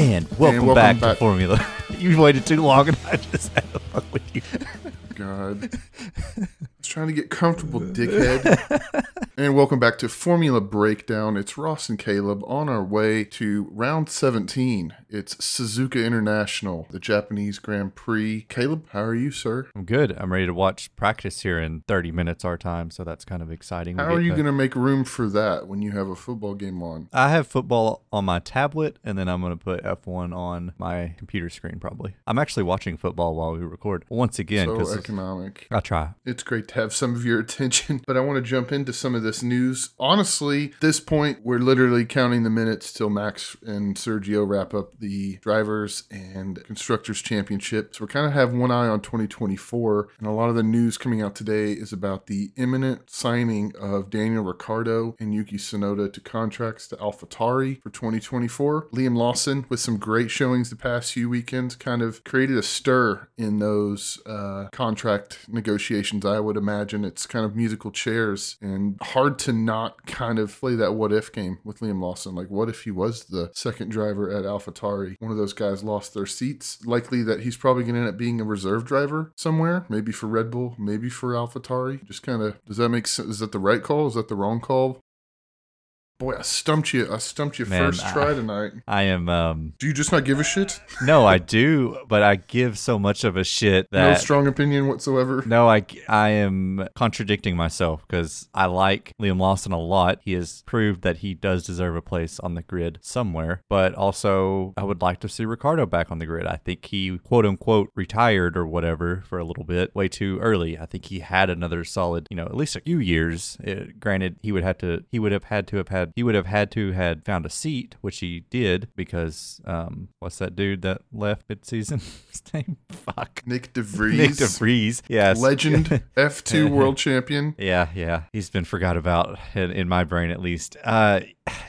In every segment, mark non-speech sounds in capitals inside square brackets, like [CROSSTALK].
And welcome, welcome back, back. to Formula. [LAUGHS] you waited too long, and I just had to fuck with you. [LAUGHS] God. I was trying to get comfortable, dickhead. [LAUGHS] and welcome back to Formula Breakdown. It's Ross and Caleb on our way to round 17. It's Suzuka International, the Japanese Grand Prix. Caleb, how are you, sir? I'm good. I'm ready to watch practice here in 30 minutes our time, so that's kind of exciting. How are you going to make room for that when you have a football game on? I have football on my tablet, and then I'm going to put F1 on my computer screen. Probably. I'm actually watching football while we record once again So economic. I try. It's great to have some of your [LAUGHS] attention, but I want to jump into some of this news. Honestly, at this point, we're literally counting the minutes till Max and Sergio wrap up the drivers and constructors championship. So we're kind of have one eye on 2024, and a lot of the news coming out today is about the imminent signing of Daniel Ricciardo and Yuki Tsunoda to contracts to AlphaTauri for 2024. Liam Lawson, with some great showings the past few weekends, kind of created a stir in those uh, contract negotiations. I would imagine it's kind of musical chairs and hard to not kind of play that what if game with Liam Lawson. Like, what if he was the second driver at AlphaTauri? One of those guys lost their seats. Likely that he's probably going to end up being a reserve driver somewhere, maybe for Red Bull, maybe for AlphaTauri. Just kind of, does that make sense? Is that the right call? Is that the wrong call? Boy, I stumped you. I stumped you Man, first I- try tonight. I am. um Do you just not give a shit? No, I do, but I give so much of a shit that no strong opinion whatsoever. No, I, I am contradicting myself because I like Liam Lawson a lot. He has proved that he does deserve a place on the grid somewhere, but also I would like to see Ricciardo back on the grid. I think he quote unquote retired or whatever for a little bit way too early. I think he had another solid, you know, at least a few years. Uh granted, he would have to, he would have had to have had, he would have had to had found a seat, which he did because, um, what's that dude that left mid season? [LAUGHS] His name? Fuck. Nyck [LAUGHS] DeVries, Nyck DeVries. Yes. legend, [LAUGHS] F2 world champion. Yeah, yeah. He's been forgot about in, in my brain at least. Uh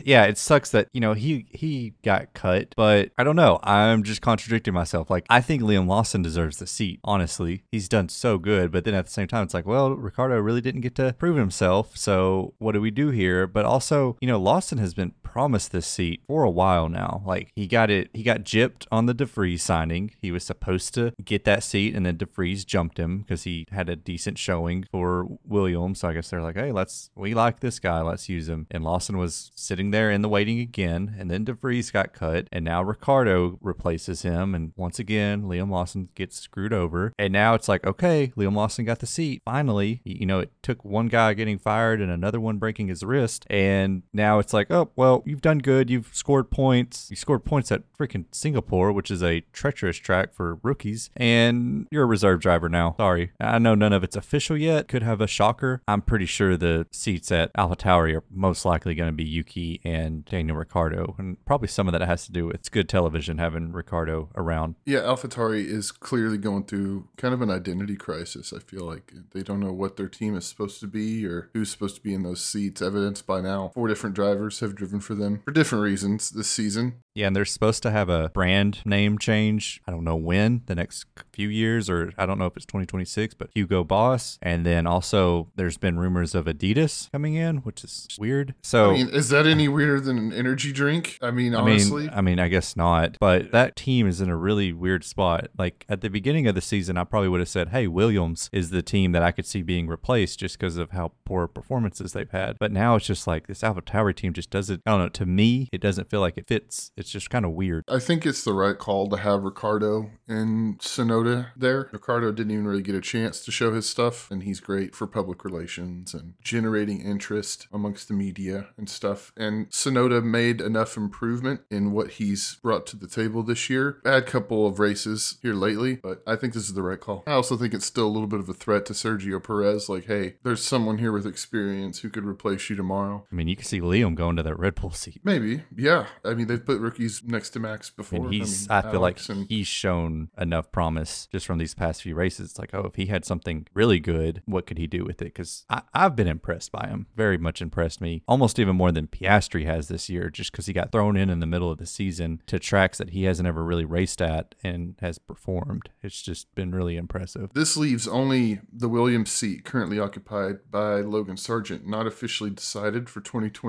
yeah, it sucks that, you know, he he got cut, but I don't know. I'm just contradicting myself. Like I think Liam Lawson deserves the seat, honestly. He's done so good, but then at the same time it's like, well, Ricciardo really didn't get to prove himself. So what do we do here? But also, you know, Lawson has been promised this seat for a while now. Like he got it he got gypped on the de Vries signing. He was supposed to get that seat and then de Vries jumped him because he had a decent showing for Williams. So I guess they're like, hey, let's we like this guy, let's use him. And Lawson was sitting there in the waiting again, and then de Vries got cut, and now Ricciardo replaces him, and once again Liam Lawson gets screwed over. And now it's like, okay, Liam Lawson got the seat finally. You know, it took one guy getting fired and another one breaking his wrist, and now it's like, oh well, you've done good, you've scored points, you scored points at freaking Singapore, which is a treacherous track for rookies, and you're a reserve driver now. Sorry, I know none of it's official yet. Could have a shocker. I'm pretty sure the seats at AlphaTauri are most likely going to be Yuki and Daniel Ricciardo, and probably some of that has to do with it's good television having Ricciardo around. Yeah, AlphaTauri is clearly going through kind of an identity crisis. I feel like they don't know what their team is supposed to be or who's supposed to be in those seats. Evidenced by now, four different drivers have driven for them for different reasons this season. Yeah, and they're supposed to have a brand name change. I don't know when, the next few years, or I don't know if it's 2026, but Hugo Boss. And then also, there's been rumors of Adidas coming in, which is weird. So, I mean, is that any weirder than an energy drink? I mean, I honestly, mean, I mean, I guess not. But that team is in a really weird spot. Like at the beginning of the season, I probably would have said, "Hey, Williams is the team that I could see being replaced just because of how poor performances they've had." But now it's just like this Team just doesn't. I don't know. To me, it doesn't feel like it fits. It's just kind of weird. I think it's the right call to have Ricciardo and Tsunoda there. Ricciardo didn't even really get a chance to show his stuff, and he's great for public relations and generating interest amongst the media and stuff. And Tsunoda made enough improvement in what he's brought to the table this year. Bad couple of races here lately, but I think this is the right call. I also think it's still a little bit of a threat to Sergio Perez. Like, hey, there's someone here with experience who could replace you tomorrow. I mean, you can see Liam going to that Red Bull seat. Maybe, yeah. I mean, they've put rookies next to Max before. And he's, mean, I, feel like and he's shown enough promise just from these past few races. It's like, oh, if he had something really good, what could he do with it? Because I've been impressed by him. Very much impressed me. Almost even more than Piastri has this year, just because he got thrown in in the middle of the season to tracks that he hasn't ever really raced at and has performed. It's just been really impressive. This leaves only the Williams seat currently occupied by Logan Sargeant, not officially decided for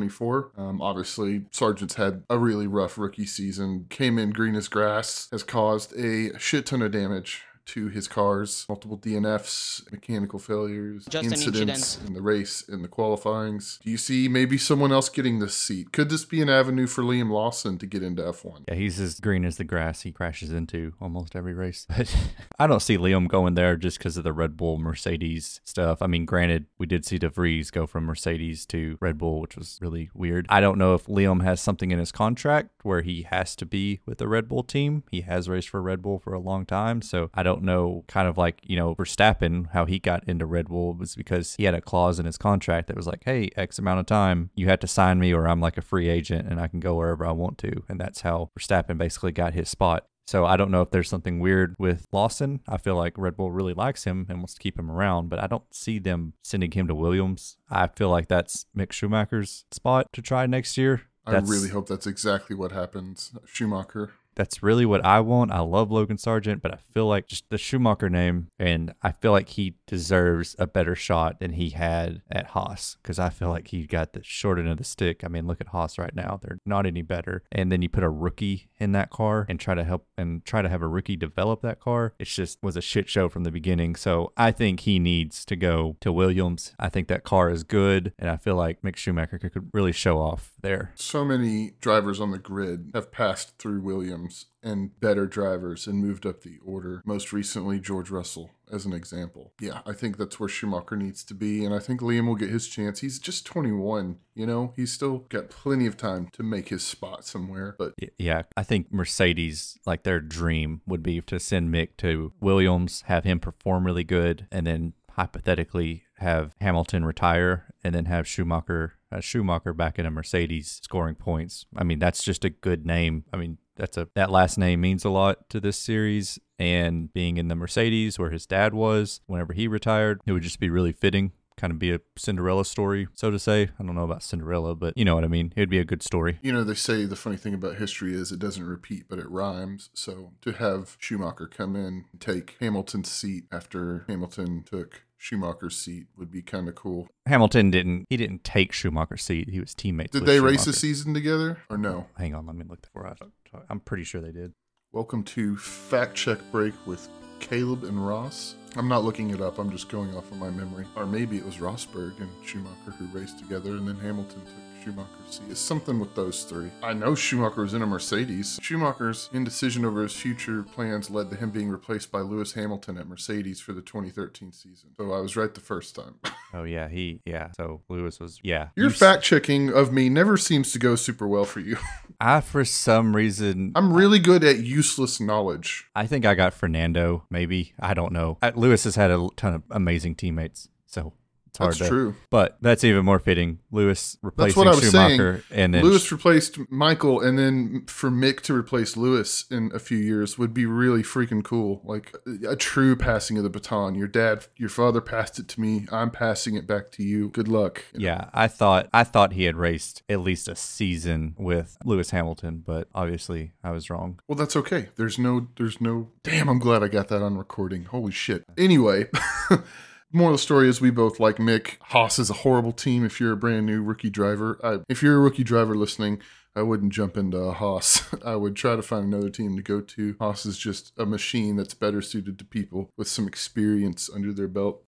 2024. Um, obviously, Sargeant's had a really rough rookie season, came in green as grass, has caused a shit ton of damage to his cars, multiple DNFs, mechanical failures, Just incidents incident. in the race, in the qualifyings. Do you see maybe someone else getting this seat? Could this be an avenue for Liam Lawson to get into F1? Yeah, he's as green as the grass he crashes into almost every race. [LAUGHS] But I don't see Liam going there just because of the Red Bull Mercedes stuff. I mean, granted, we did see de Vries go from Mercedes to Red Bull, which was really weird. I don't know if Liam has something in his contract where he has to be with the Red Bull team. He has raced for Red Bull for a long time. So I don't know, kind of like, you know, Verstappen, how he got into Red Bull was because he had a clause in his contract that was like, hey, X amount of time, you had to sign me or I'm like a free agent and I can go wherever I want to. And that's how Verstappen basically got his spot. So I don't know if there's something weird with Lawson. I feel like Red Bull really likes him and wants to keep him around, but I don't see them sending him to Williams. I feel like that's Mick Schumacher's spot to try next year. I really hope that's exactly what happens. Schumacher. That's really what I want. I love Logan Sargeant, but I feel like just the Schumacher name, and I feel like he deserves a better shot than he had at Haas because I feel like he got the short end of the stick. I mean, look at Haas right now; they're not any better. And then you put a rookie in that car and try to help and try to have a rookie develop that car. It's just was a shit show from the beginning. So I think he needs to go to Williams. I think that car is good, and I feel like Mick Schumacher could, really show off there. So many drivers on the grid have passed through Williams and better drivers and moved up the order. Most recently, George Russell, as an example. Yeah, I think that's where Schumacher needs to be, and I think Liam will get his chance. He's just 21, you know, he's still got plenty of time to make his spot somewhere. But Yeah, I think Mercedes, like their dream would be to send Mick to Williams, have him perform really good, and then hypothetically have Hamilton retire, and then have Schumacher uh, Schumacher back in a Mercedes scoring points. I mean, that's just a good name. I mean, that's a that last name means a lot to this series, and being in the Mercedes where his dad was whenever he retired, it would just be really fitting. Kind of be a Cinderella story, so to say. I don't know about Cinderella, but you know what I mean. It would be a good story. You know, they say the funny thing about history is it doesn't repeat, but it rhymes. So to have Schumacher come in and take Hamilton's seat after Hamilton took Schumacher's seat would be kind of cool. Hamilton didn't. He didn't take Schumacher's seat. He was teammates. Did they race a season together or no? Hang on, let me look that for us. I'm pretty sure they did. Welcome to Fact Check Break with Caleb and Ross. I'm not looking it up, I'm just going off of my memory. Or maybe it was Rosberg and Schumacher who raced together, and then Hamilton took Schumacher's seat. It's something with those three. I know Schumacher was in a Mercedes. Schumacher's indecision over his future plans led to him being replaced by Lewis Hamilton at Mercedes for the 2013 season. So I was right the first time. [LAUGHS] Oh yeah, he yeah. So Lewis was yeah. Your fact checking of me never seems to go super well for you. [LAUGHS] I for some reason I'm really good at useless knowledge. I think I got Fernando. Maybe I don't know. Lewis has had a ton of amazing teammates, so it's hard That's to. true. But that's even more fitting. Lewis replacing what I was saying. Schumacher, and then Lewis replaced Michael, and then for Mick to replace Lewis in a few years would be really freaking cool. Like a true passing of the baton. Your dad, your father passed it to me. I'm passing it back to you. Good luck. Yeah, I thought I thought he had raced at least a season with Lewis Hamilton, but obviously I was wrong. Well, that's okay. There's no, there's no. Damn, I'm glad I got that on recording. Holy shit. Anyway. [LAUGHS] Moral of the story is we both like Mick. Haas is a horrible team if you're a brand new rookie driver. I, if you're a rookie driver listening, I wouldn't jump into Haas. [LAUGHS] I would try to find another team to go to. Haas is just a machine that's better suited to people with some experience under their belt.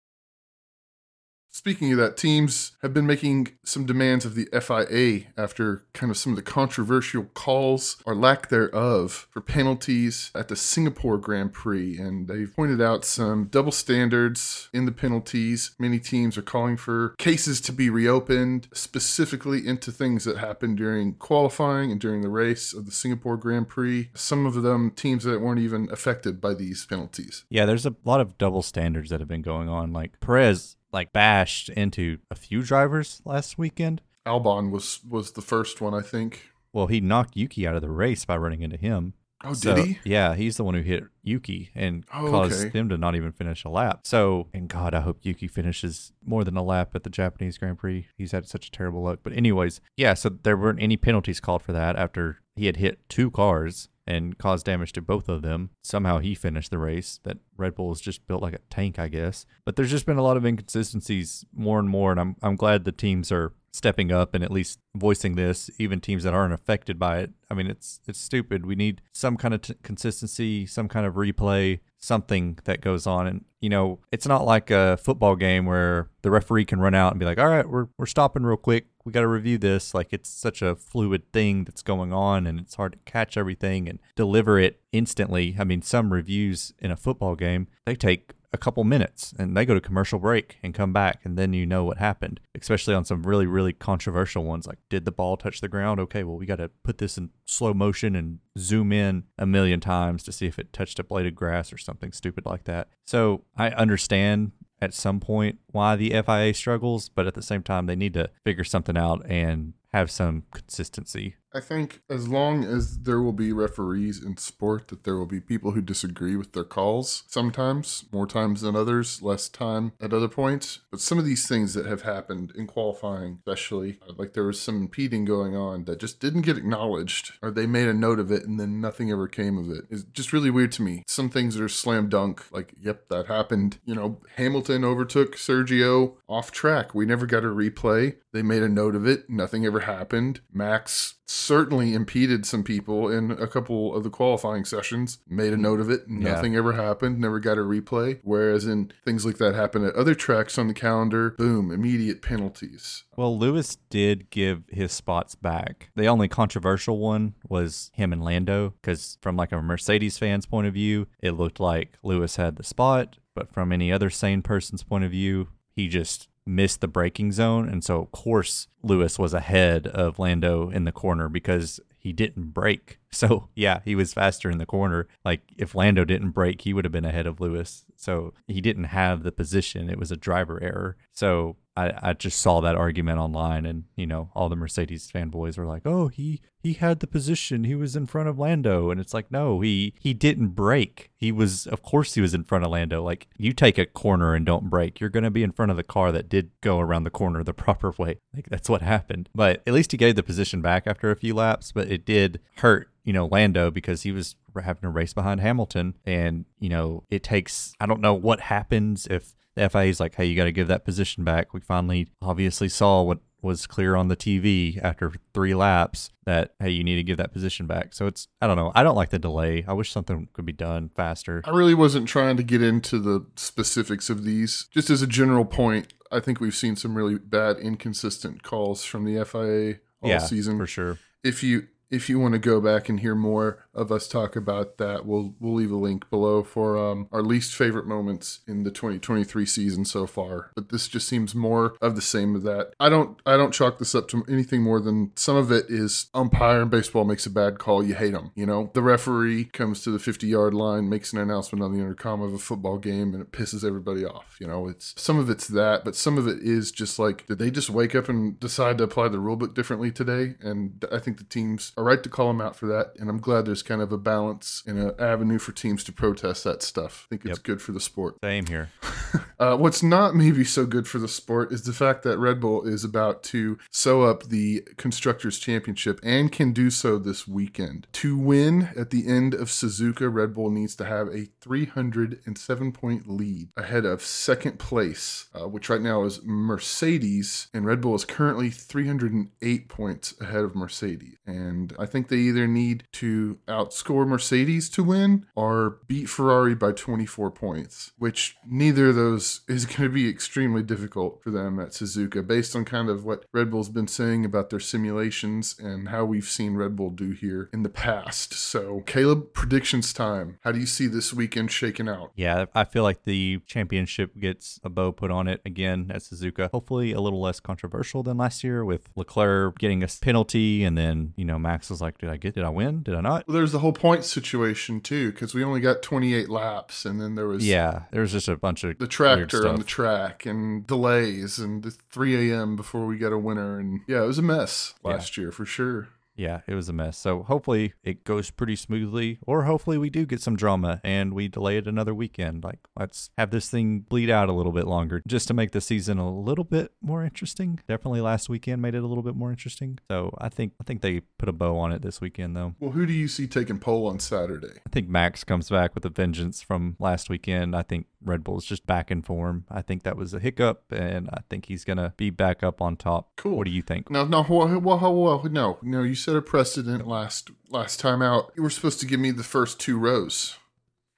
Speaking of that, teams have been making some demands of the FIA after kind of some of the controversial calls or lack thereof for penalties at the Singapore Grand Prix. And they've pointed out some double standards in the penalties. Many teams are calling for cases to be reopened, specifically into things that happened during qualifying and during the race of the Singapore Grand Prix. Some of them teams that weren't even affected by these penalties. Yeah, there's a lot of double standards that have been going on. Like Perez like bashed into a few drivers last weekend. Albon was was the first one, I think. Well, he knocked Yuki out of the race by running into him. Oh, So, did he? Yeah, he's the one who hit Yuki and Oh, caused okay. him to not even finish a lap. So, and God, I hope Yuki finishes more than a lap at the Japanese Grand Prix. He's had such a terrible luck. But anyways, yeah, so there weren't any penalties called for that after he had hit two cars and caused damage to both of them. Somehow he finished the race. That Red Bull is just built like a tank, I guess. But there's just been a lot of inconsistencies more and more, and I'm I'm glad the teams are stepping up and at least voicing this even teams that aren't affected by it i mean it's it's stupid we need some kind of t- consistency some kind of replay something that goes on and you know it's not like a football game where the referee can run out and be like all right we're, we're stopping real quick we got to review this like it's such a fluid thing that's going on and it's hard to catch everything and deliver it instantly. I mean some reviews in a football game they take a couple minutes and they go to commercial break and come back and then you know what happened especially on some really really controversial ones like did the ball touch the ground? Okay well we got to put this in slow motion and zoom in a million times to see if it touched a blade of grass or something stupid like that. So i understand at some point why the FIA struggles, but at the same time, they need to figure something out and have some consistency. I think as long as there will be referees in sport, that there will be people who disagree with their calls. Sometimes, more times than others, less time at other points. But some of these things that have happened in qualifying, especially, uh, like there was some impeding going on that just didn't get acknowledged, or they made a note of it and then nothing ever came of it. It's just really weird to me. Some things are slam dunk, like, yep, that happened. You know, Hamilton overtook Sergio off track. We never got a replay. They made a note of it. Nothing ever happened. Max certainly impeded some people in a couple of the qualifying sessions, made a note of it. Nothing yeah. ever happened, never got a replay. Whereas in things like that happen at other tracks on the calendar, boom, immediate penalties. Well, Lewis did give his spots back. The only controversial one was him and Lando, because from like a Mercedes fan's point of view, it looked like Lewis had the spot. But from any other sane person's point of view, he just missed the braking zone. And so, of course, Lewis was ahead of Lando in the corner because he didn't brake. [LAUGHS] So, yeah, he was faster in the corner. Like, if Lando didn't brake, he would have been ahead of Lewis. So, he didn't have the position. It was a driver error. So, I, I just saw that argument online, and you know, all the Mercedes fanboys were like, "Oh, he he had the position. He was in front of Lando," and it's like, no, he he didn't brake He was, of course, he was in front of Lando. Like, you take a corner and don't brake you're gonna be in front of the car that did go around the corner the [LAUGHS] proper way. Like, that's what happened. But at least he gave the position back after a few laps. But it did hurt you know, Lando because he was having a race behind Hamilton. And, you know, it takes, I don't know what happens if the FIA is like, hey, you got to give that position back. We finally obviously saw what was clear on the TV after three laps that hey, you need to give that position back. So it's I don't know. I don't like the delay. I wish something could be done faster. I really wasn't trying to get into the specifics of these. Just as a general point, I think we've seen some really bad inconsistent calls from the FIA all yeah, season. For sure. If you if you want to go back and hear more of us talk about that, we'll we'll leave a link below for um, our least favorite moments in the 2023 season so far. But this just seems more of the same of that. I don't I don't chalk this up to anything more than some of it is umpire in baseball makes a bad call, you hate them. You know, the referee comes to the 50 yard line, makes an announcement on the intercom of a football game, and it pisses everybody off. You know, it's some of it's that, but some of it is just like, did they just wake up and decide to apply the rule book differently today? And I think the teams are right to call them out for that, and I'm glad there's kind of a balance and an avenue for teams to protest that stuff. I think it's yep. good for the sport. Same here. [LAUGHS] uh, what's not maybe so good for the sport is the fact that Red Bull is about to sew up the Constructors' Championship and can do so this weekend. To win at the end of Suzuka, Red Bull needs to have a 307 point lead ahead of second place, uh, which right now is Mercedes, and Red Bull is currently 308 points ahead of Mercedes. And I think they either need to outscore Mercedes to win or beat Ferrari by 24 points, which neither of those [LAUGHS] is going to be extremely difficult for them at Suzuka based on kind of what Red Bull's been saying about their simulations and how we've seen Red Bull do here in the past. So, Caleb, predictions time. How do you see this weekend shaking out? Yeah, I feel like the championship gets a bow put on it again at Suzuka. Hopefully, a little less controversial than last year with Leclerc getting a penalty and then, you know, Max was like, did I get, did I win? Did I not? Well, there's the whole point situation too, because we only got 28 laps, and then there was yeah, there was just a bunch of the tractor on the track and delays and the 3 a.m. before we got a winner, and yeah, it was a mess last yeah. year for sure. Yeah, it was a mess. So hopefully it goes pretty smoothly, or hopefully we do get some drama and we delay it another weekend. Like, let's have this thing bleed out a little bit longer just to make the season a little bit more interesting. Definitely last weekend made it a little bit more interesting. So I think I think they put a bow on it this weekend though. Well, who do you see taking pole on Saturday? I think Max comes back with a vengeance from last weekend. I think Red Bull's just back in form. I think that was a hiccup, and I think he's gonna be back up on top. Cool. What do you think? No, no, well, well, well, no, no. You set a precedent last last time out. You were supposed to give me the first two rows,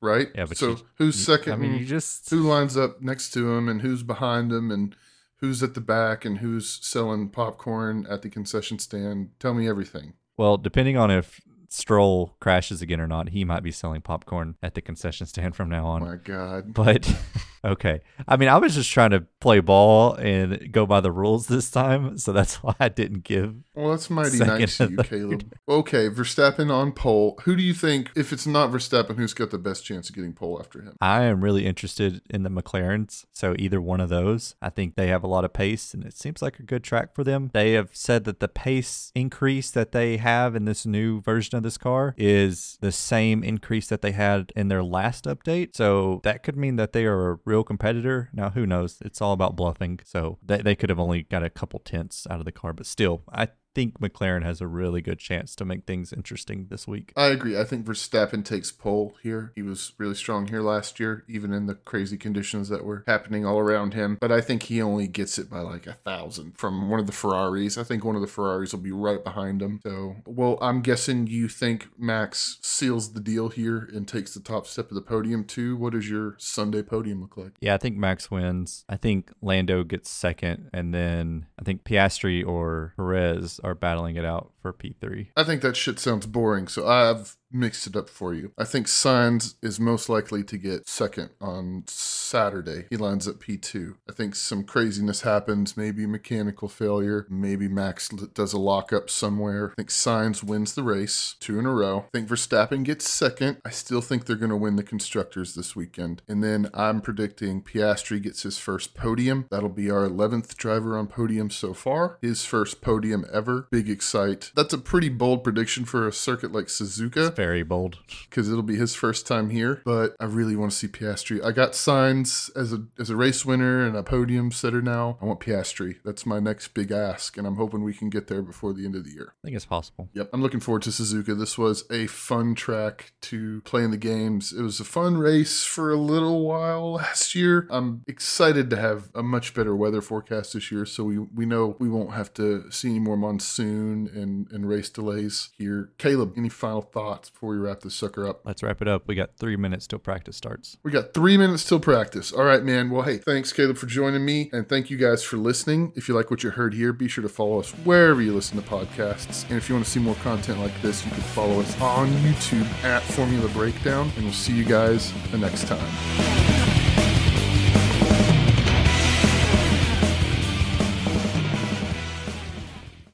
right? Yeah, but so you- who's second? I mean, you just who lines up next to him, and who's behind him, and who's at the back, and who's selling popcorn at the concession stand? Tell me everything. well, depending on if Stroll crashes again or not, he might be selling popcorn at the concession stand from now on. Oh my God. But [LAUGHS] okay. I mean, I was just trying to play ball and go by the rules this time, so that's [LAUGHS] why I didn't give. Well, that's mighty nice of you. Caleb. [LAUGHS] Okay, Verstappen on pole. Who do you think, if it's not Verstappen, who's got the best chance of getting pole after him? I am really interested in the McLarens, so either one of those. I think they have a lot of pace, and it seems like a good track for them. They have said that the pace increase that they have in this new version of this car is the same increase that they had in their last update. So that could mean that they are a real competitor. Now, who knows? It's all about bluffing. So they, they could have only got a couple tenths out of the car, but still, I think McLaren has a really good chance to make things interesting this week. I agree. I think Verstappen takes pole here. He was really strong here last year, even in the crazy conditions that were happening all around him. But I think he only gets it by like a thousand from one of the Ferraris. I think one of the Ferraris will be right behind him. So, well, I'm guessing you think Max seals the deal here and takes the top step of the podium too. What does your Sunday podium look like? Yeah, I think Max wins. I think Lando gets second, and then I think Piastri or Perez are battling it out for P3. I think that shit sounds boring, so I've mixed it up for you. I think Sainz is most likely to get second on Saturday. He lines up P2. I think some craziness happens, maybe mechanical failure, maybe Max does a lockup somewhere. I think Sainz wins the race, two in a row. I think Verstappen gets second. I still think they're going to win the constructors this weekend. And then I'm predicting Piastri gets his first podium. That'll be our 11th driver on podium so far. His first podium ever. Big excite. That's a pretty bold prediction for a circuit like Suzuka Very bold. because it'll be his first time here. But I really want to see Piastri. I got Sainz as a as a race winner and a podium setter now. I want Piastri. That's my next big ask, and I'm hoping we can get there before the end of the year. I think it's possible. Yep, I'm looking forward to Suzuka. This was a fun track to play in the games. It was a fun race for a little while last year. I'm excited to have a much better weather forecast this year, so we we know we won't have to see any more monsoon and and race delays here. Caleb, any final thoughts before we wrap this sucker up? Let's wrap it up. We got three minutes till practice starts. We got three minutes till practice. All right, man. Well, hey, thanks, Caleb, for joining me. And thank you guys for listening. If you like what you heard here, be sure to follow us wherever you listen to podcasts. And if you want to see more content like this, you can follow us on YouTube at Formula Breakdown. And we'll see you guys the next time.